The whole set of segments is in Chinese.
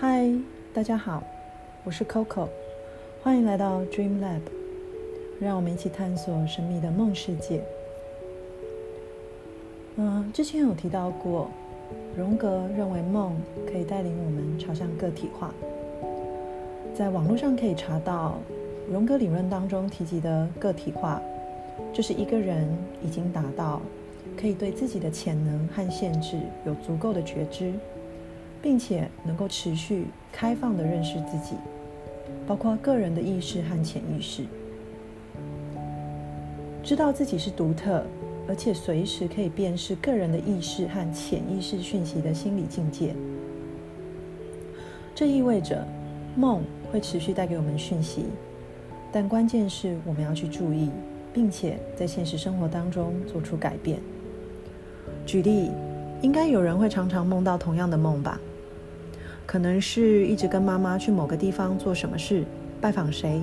嗨，大家好，我是 Coco，欢迎来到 Dream Lab，让我们一起探索神秘的梦世界。嗯，之前有提到过，荣格认为梦可以带领我们朝向个体化。在网络上可以查到，荣格理论当中提及的个体化，就是一个人已经达到可以对自己的潜能和限制有足够的觉知。并且能够持续开放的认识自己，包括个人的意识和潜意识，知道自己是独特，而且随时可以辨识个人的意识和潜意识讯息的心理境界。这意味着梦会持续带给我们讯息，但关键是我们要去注意，并且在现实生活当中做出改变。举例，应该有人会常常梦到同样的梦吧？可能是一直跟妈妈去某个地方做什么事，拜访谁。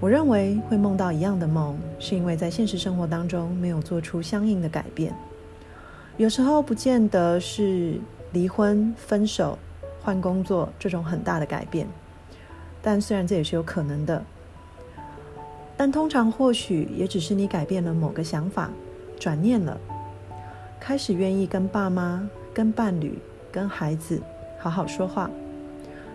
我认为会梦到一样的梦，是因为在现实生活当中没有做出相应的改变。有时候不见得是离婚、分手、换工作这种很大的改变，但虽然这也是有可能的，但通常或许也只是你改变了某个想法，转念了，开始愿意跟爸妈、跟伴侣、跟孩子。好好说话。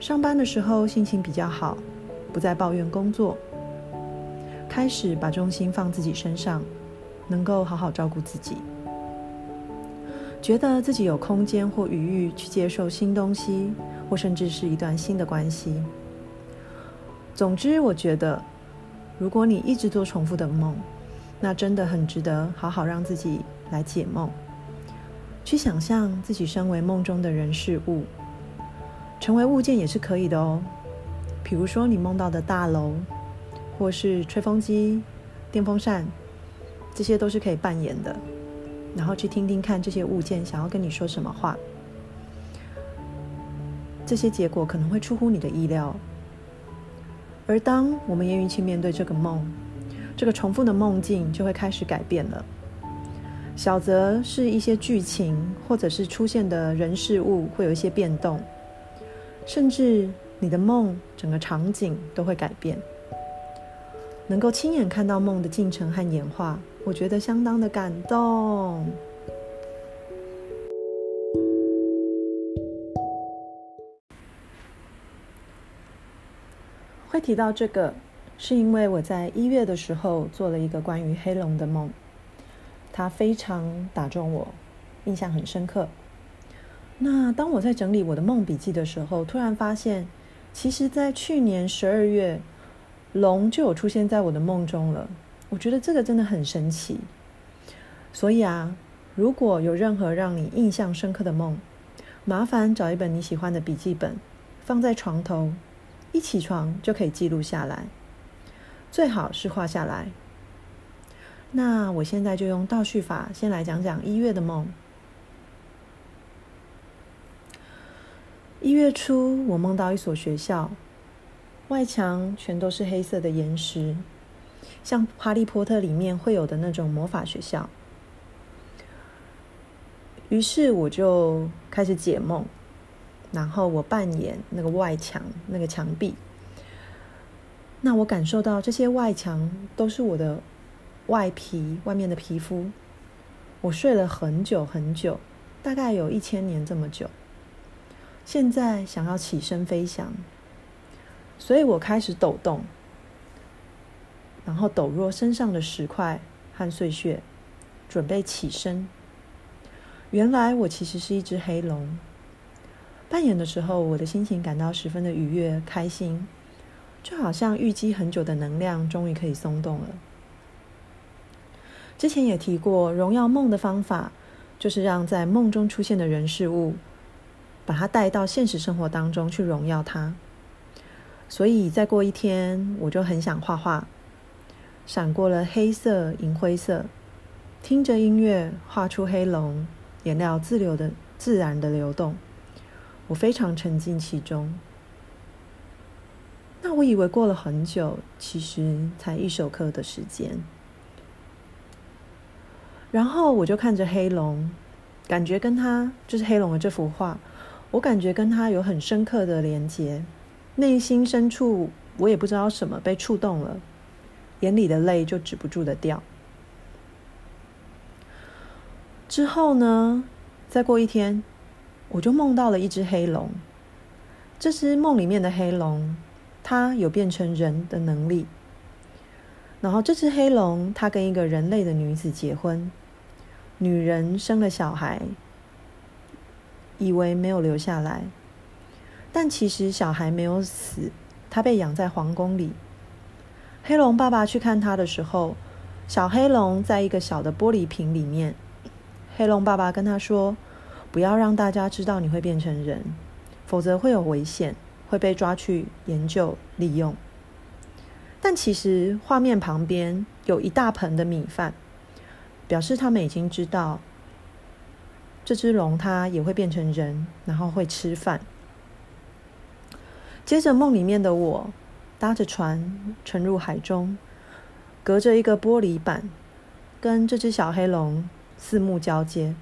上班的时候心情比较好，不再抱怨工作，开始把重心放自己身上，能够好好照顾自己，觉得自己有空间或余裕去接受新东西，或甚至是一段新的关系。总之，我觉得，如果你一直做重复的梦，那真的很值得好好让自己来解梦，去想象自己身为梦中的人事物。成为物件也是可以的哦，比如说你梦到的大楼，或是吹风机、电风扇，这些都是可以扮演的。然后去听听看这些物件想要跟你说什么话，这些结果可能会出乎你的意料。而当我们愿意去面对这个梦，这个重复的梦境就会开始改变了。小则是一些剧情，或者是出现的人事物会有一些变动。甚至你的梦整个场景都会改变，能够亲眼看到梦的进程和演化，我觉得相当的感动。会提到这个，是因为我在一月的时候做了一个关于黑龙的梦，它非常打中我，印象很深刻。那当我在整理我的梦笔记的时候，突然发现，其实，在去年十二月，龙就有出现在我的梦中了。我觉得这个真的很神奇。所以啊，如果有任何让你印象深刻的梦，麻烦找一本你喜欢的笔记本，放在床头，一起床就可以记录下来，最好是画下来。那我现在就用倒叙法，先来讲讲一月的梦。一月初，我梦到一所学校，外墙全都是黑色的岩石，像《哈利波特》里面会有的那种魔法学校。于是我就开始解梦，然后我扮演那个外墙那个墙壁。那我感受到这些外墙都是我的外皮外面的皮肤。我睡了很久很久，大概有一千年这么久。现在想要起身飞翔，所以我开始抖动，然后抖落身上的石块和碎屑，准备起身。原来我其实是一只黑龙。扮演的时候，我的心情感到十分的愉悦、开心，就好像淤积很久的能量终于可以松动了。之前也提过，荣耀梦的方法，就是让在梦中出现的人事物。把它带到现实生活当中去荣耀它，所以再过一天，我就很想画画，闪过了黑色、银灰色，听着音乐画出黑龙，颜料自流的自然的流动，我非常沉浸其中。那我以为过了很久，其实才一首歌的时间，然后我就看着黑龙，感觉跟他就是黑龙的这幅画。我感觉跟他有很深刻的连结，内心深处我也不知道什么被触动了，眼里的泪就止不住的掉。之后呢，再过一天，我就梦到了一只黑龙。这只梦里面的黑龙，它有变成人的能力。然后这只黑龙，它跟一个人类的女子结婚，女人生了小孩，以为没有留下来，但其实小孩没有死，他被养在皇宫里。黑龙爸爸去看他的时候，小黑龙在一个小的玻璃瓶里面。黑龙爸爸跟他说：“不要让大家知道你会变成人。”否则会有危险，会被抓去研究利用。但其实画面旁边有一大盆的米饭，表示他们已经知道这只龙它也会变成人，然后会吃饭。接着梦里面的我搭着船沉入海中，隔着一个玻璃板，跟这只小黑龙四目交接。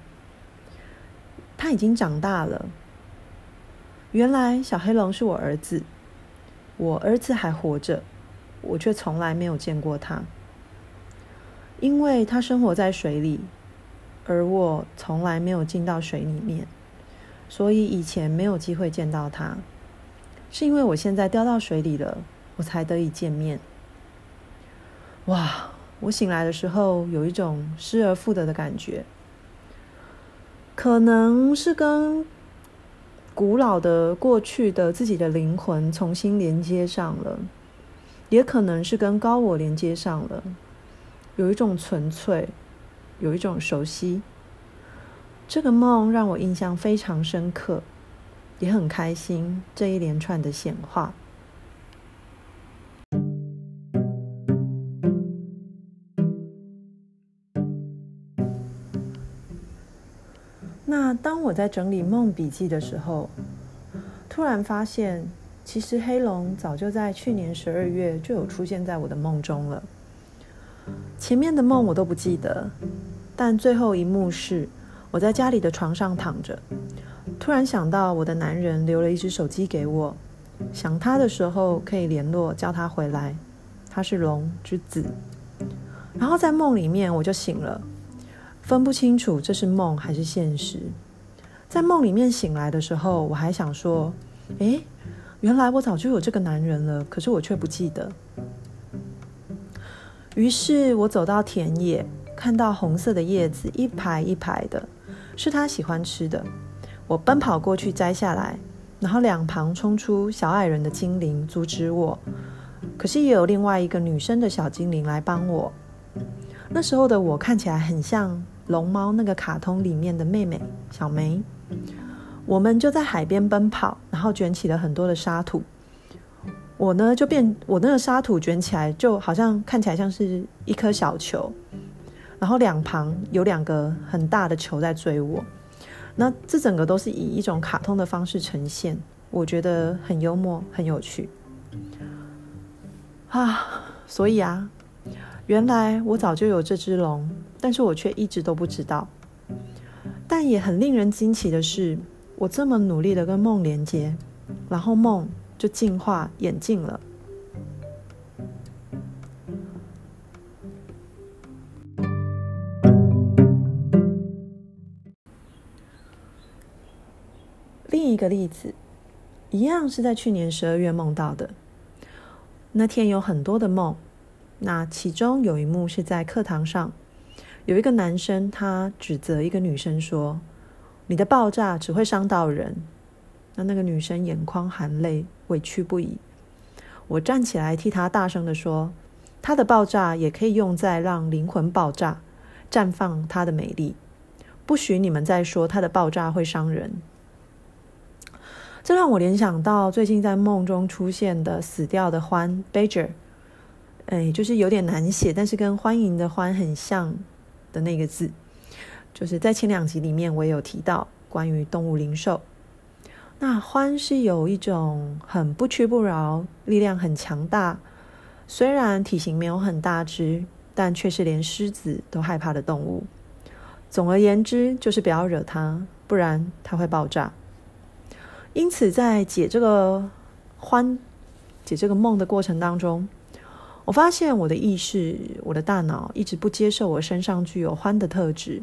它已经长大了。原来小黑龙是我儿子，我儿子还活着，我却从来没有见过他，因为他生活在水里，而我从来没有进到水里面，所以以前没有机会见到他。是因为我现在掉到水里了，我才得以见面。哇！我醒来的时候有一种失而复得的感觉，可能是跟。古老的过去的自己的灵魂重新连接上了，也可能是跟高我连接上了，有一种纯粹，有一种熟悉。这个梦让我印象非常深刻，也很开心。这一连串的显化。那当我在整理梦笔记的时候，突然发现，其实黑龙早就在去年十二月就有出现在我的梦中了。前面的梦我都不记得，但最后一幕是我在家里的床上躺着，突然想到我的男人留了一只手机给我，想他的时候可以联络，叫他回来。他是龙之子。然后在梦里面我就醒了。分不清楚这是梦还是现实。在梦里面醒来的时候，我还想说：“诶，原来我早就有这个男人了，可是我却不记得。”于是我走到田野，看到红色的叶子一排一排的，是他喜欢吃的。我奔跑过去摘下来，然后两旁冲出小矮人的精灵阻止我，可是也有另外一个女生的小精灵来帮我。那时候的我看起来很像。龙猫那个卡通里面的妹妹小梅，我们就在海边奔跑，然后卷起了很多的沙土。我呢就变，我那个沙土卷起来，就好像看起来像是一颗小球，然后两旁有两个很大的球在追我。那这整个都是以一种卡通的方式呈现，我觉得很幽默，很有趣啊！所以啊。原来我早就有这只龙，但是我却一直都不知道。但也很令人惊奇的是，我这么努力的跟梦连接，然后梦就进化演进了。个例子，一样是在去年十二月梦到的。那天有很多的梦。那其中有一幕是在课堂上，有一个男生他指责一个女生说：“你的爆炸只会伤到人。”那那个女生眼眶含泪，委屈不已。我站起来替他大声的说：“他的爆炸也可以用在让灵魂爆炸，绽放它的美丽。不许你们再说他的爆炸会伤人。”这让我联想到最近在梦中出现的死掉的欢 Bajer。哎，就是有点难写，但是跟欢迎的欢很像的那个字，就是在前两集里面我也有提到关于动物灵兽。那欢是有一种很不屈不挠、力量很强大，虽然体型没有很大只，但却是连狮子都害怕的动物。总而言之，就是不要惹它，不然它会爆炸。因此，在解这个欢、解这个梦的过程当中，我发现我的意识、我的大脑一直不接受我身上具有欢的特质，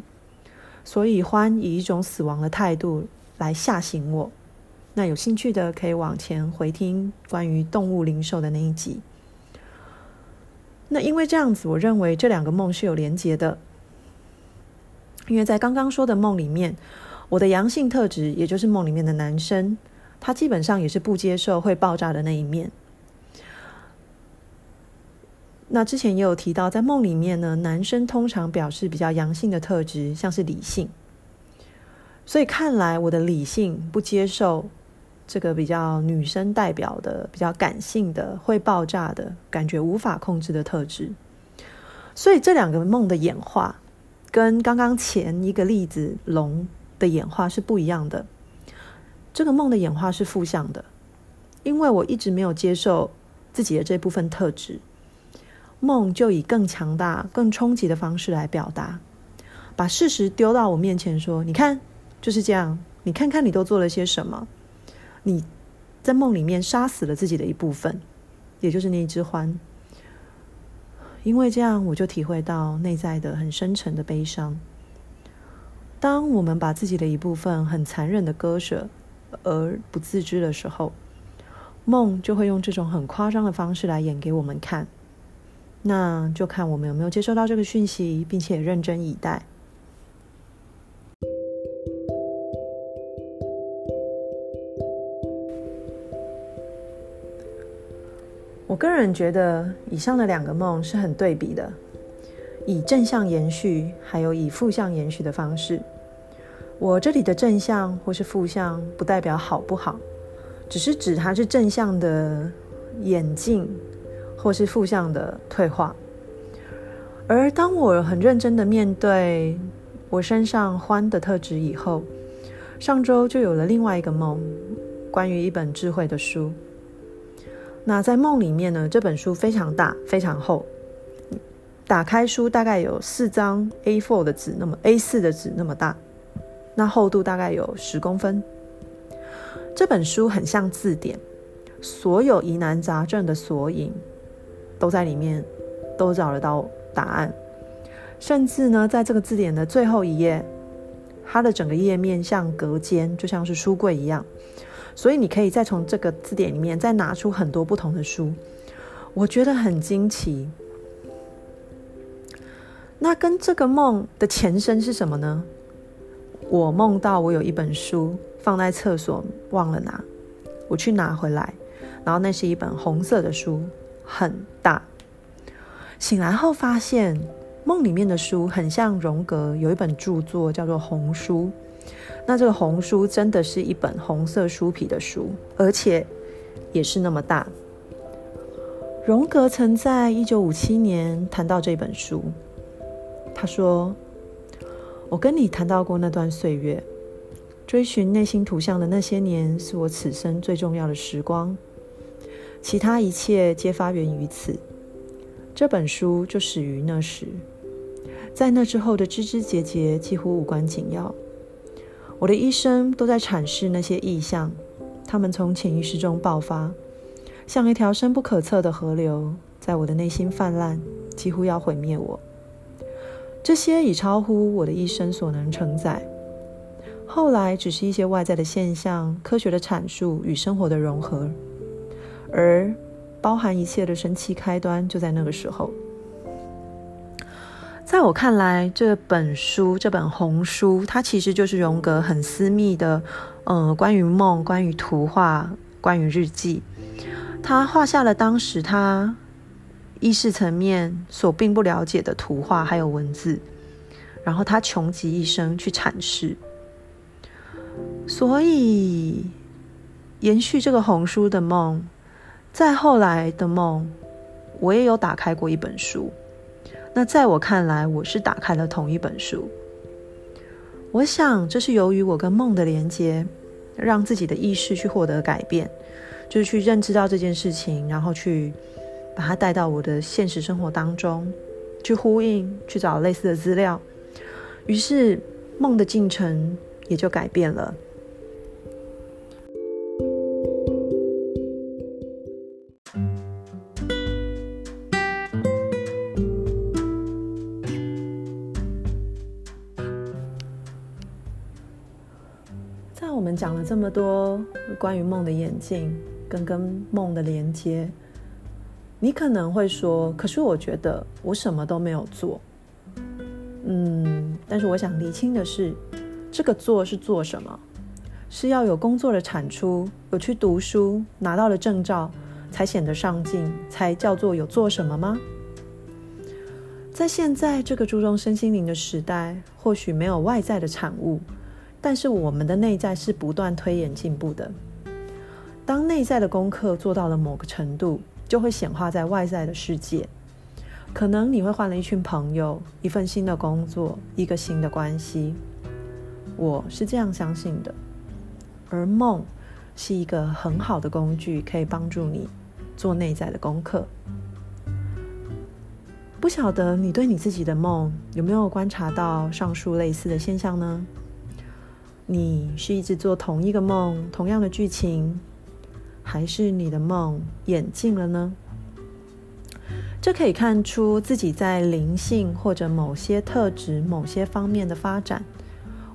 所以欢以一种死亡的态度来吓醒我。那有兴趣的可以往前回听关于动物灵兽的那一集。那因为这样子，我认为这两个梦是有连结的。因为在刚刚说的梦里面，我的阳性特质，也就是梦里面的男生，他基本上也是不接受会爆炸的那一面。那之前也有提到，在梦里面呢，男生通常表示比较阳性的特质，像是理性。所以看来我的理性不接受。这个比较女生代表的、比较感性的、会爆炸的感觉、无法控制的特质，所以这两个梦的演化跟刚刚前一个例子龙的演化是不一样的。这个梦的演化是负向的，因为我一直没有接受自己的这部分特质，梦就以更强大、更冲击的方式来表达，把事实丢到我面前说：“你看，就是这样，你看看你都做了些什么。”你在梦里面杀死了自己的一部分，也就是那一只獾。因为这样，我就体会到内在的很深沉的悲伤。当我们把自己的一部分很残忍的割舍而不自知的时候，梦就会用这种很夸张的方式来演给我们看。那就看我们有没有接收到这个讯息，并且认真以待。我个人觉得，以上的两个梦是很对比的，以正向延续，还有以负向延续的方式。我这里的正向或是负向，不代表好不好，只是指它是正向的演进，或是负向的退化。而当我很认真的面对我身上欢的特质以后，上周就有了另外一个梦，关于一本智慧的书。那在梦里面呢？这本书非常大，非常厚。打开书大概有四张 A4 的纸，那么 A4 的纸那么大，那厚度大概有十公分。这本书很像字典，所有疑难杂症的索引都在里面，都找得到答案。甚至呢，在这个字典的最后一页，它的整个页面像隔间，就像是书柜一样。所以你可以再从这个字典里面再拿出很多不同的书，我觉得很惊奇。那跟这个梦的前身是什么呢？我梦到我有一本书放在厕所忘了拿，我去拿回来，然后那是一本红色的书，很大。醒来后发现梦里面的书很像荣格有一本著作叫做《红书》。那这个红书真的是一本红色书皮的书，而且也是那么大。荣格曾在一九五七年谈到这本书，他说：“我跟你谈到过那段岁月，追寻内心图像的那些年，是我此生最重要的时光，其他一切皆发源于此。这本书就始于那时，在那之后的枝枝节节几乎无关紧要。”我的一生都在阐释那些意象，它们从潜意识中爆发，像一条深不可测的河流，在我的内心泛滥，几乎要毁灭我。这些已超乎我的一生所能承载。后来只是一些外在的现象，科学的阐述与生活的融合，而包含一切的神奇开端就在那个时候。在我看来，这本书这本红书，它其实就是荣格很私密的，呃，关于梦、关于图画、关于日记。他画下了当时他意识层面所并不了解的图画还有文字，然后他穷极一生去阐释。所以，延续这个红书的梦，在后来的梦，我也有打开过一本书。那在我看来，我是打开了同一本书。我想，这是由于我跟梦的连接，让自己的意识去获得改变，就是去认知到这件事情，然后去把它带到我的现实生活当中去呼应去找类似的资料。于是梦的进程也就改变了。在我们讲了这么多关于梦的眼镜跟跟梦的连接你可能会说：“可是我觉得我什么都没有做。”嗯，但是我想厘清的是，这个做是做什么？是要有工作的产出，有去读书，拿到了证照，才显得上进，才叫做有做什么吗？在现在这个注重身心灵的时代，或许没有外在的产物，但是我们的内在是不断推演进步的。当内在的功课做到了某个程度，就会显化在外在的世界。可能你会换了一群朋友，一份新的工作，一个新的关系。我是这样相信的。而梦是一个很好的工具，可以帮助你做内在的功课。不晓得你对你自己的梦有没有观察到上述类似的现象呢？你是一直做同一个梦，同样的剧情，还是你的梦演进了呢？这可以看出自己在灵性或者某些特质、某些方面的发展，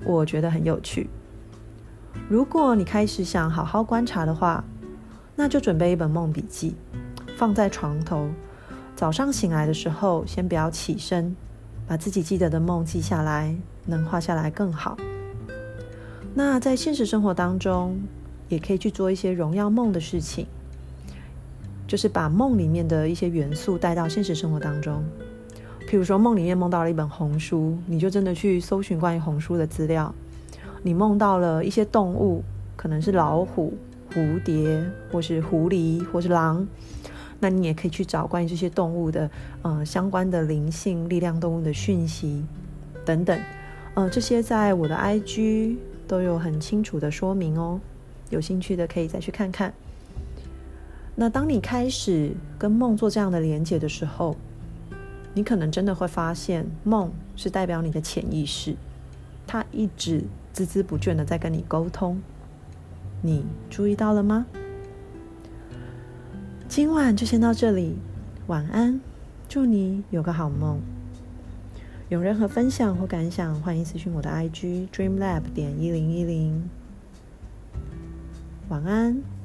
我觉得很有趣。如果你开始想好好观察的话，那就准备一本梦笔记，放在床头。早上醒来的时候，先不要起身，把自己记得的梦记下来，能画下来更好。那在现实生活当中，也可以去做一些荣耀梦的事情。就是把梦里面的一些元素带到现实生活当中，譬如说梦里面梦到了一本红书，你就真的去搜寻关于红书的资料。你梦到了一些动物，可能是老虎、蝴蝶，或是狐狸，或是狼，那你也可以去找关于这些动物的呃相关的灵性力量动物的讯息等等。呃，这些在我的 IG 都有很清楚的说明哦，有兴趣的可以再去看看。那当你开始跟梦做这样的连接的时候，你可能真的会发现，梦是代表你的潜意识，它一直孜孜不倦的在跟你沟通。你注意到了吗？今晚就先到这里，晚安，祝你有个好梦。有任何分享或感想，欢迎私讯我的 IG dreamlab 点一零一零。晚安。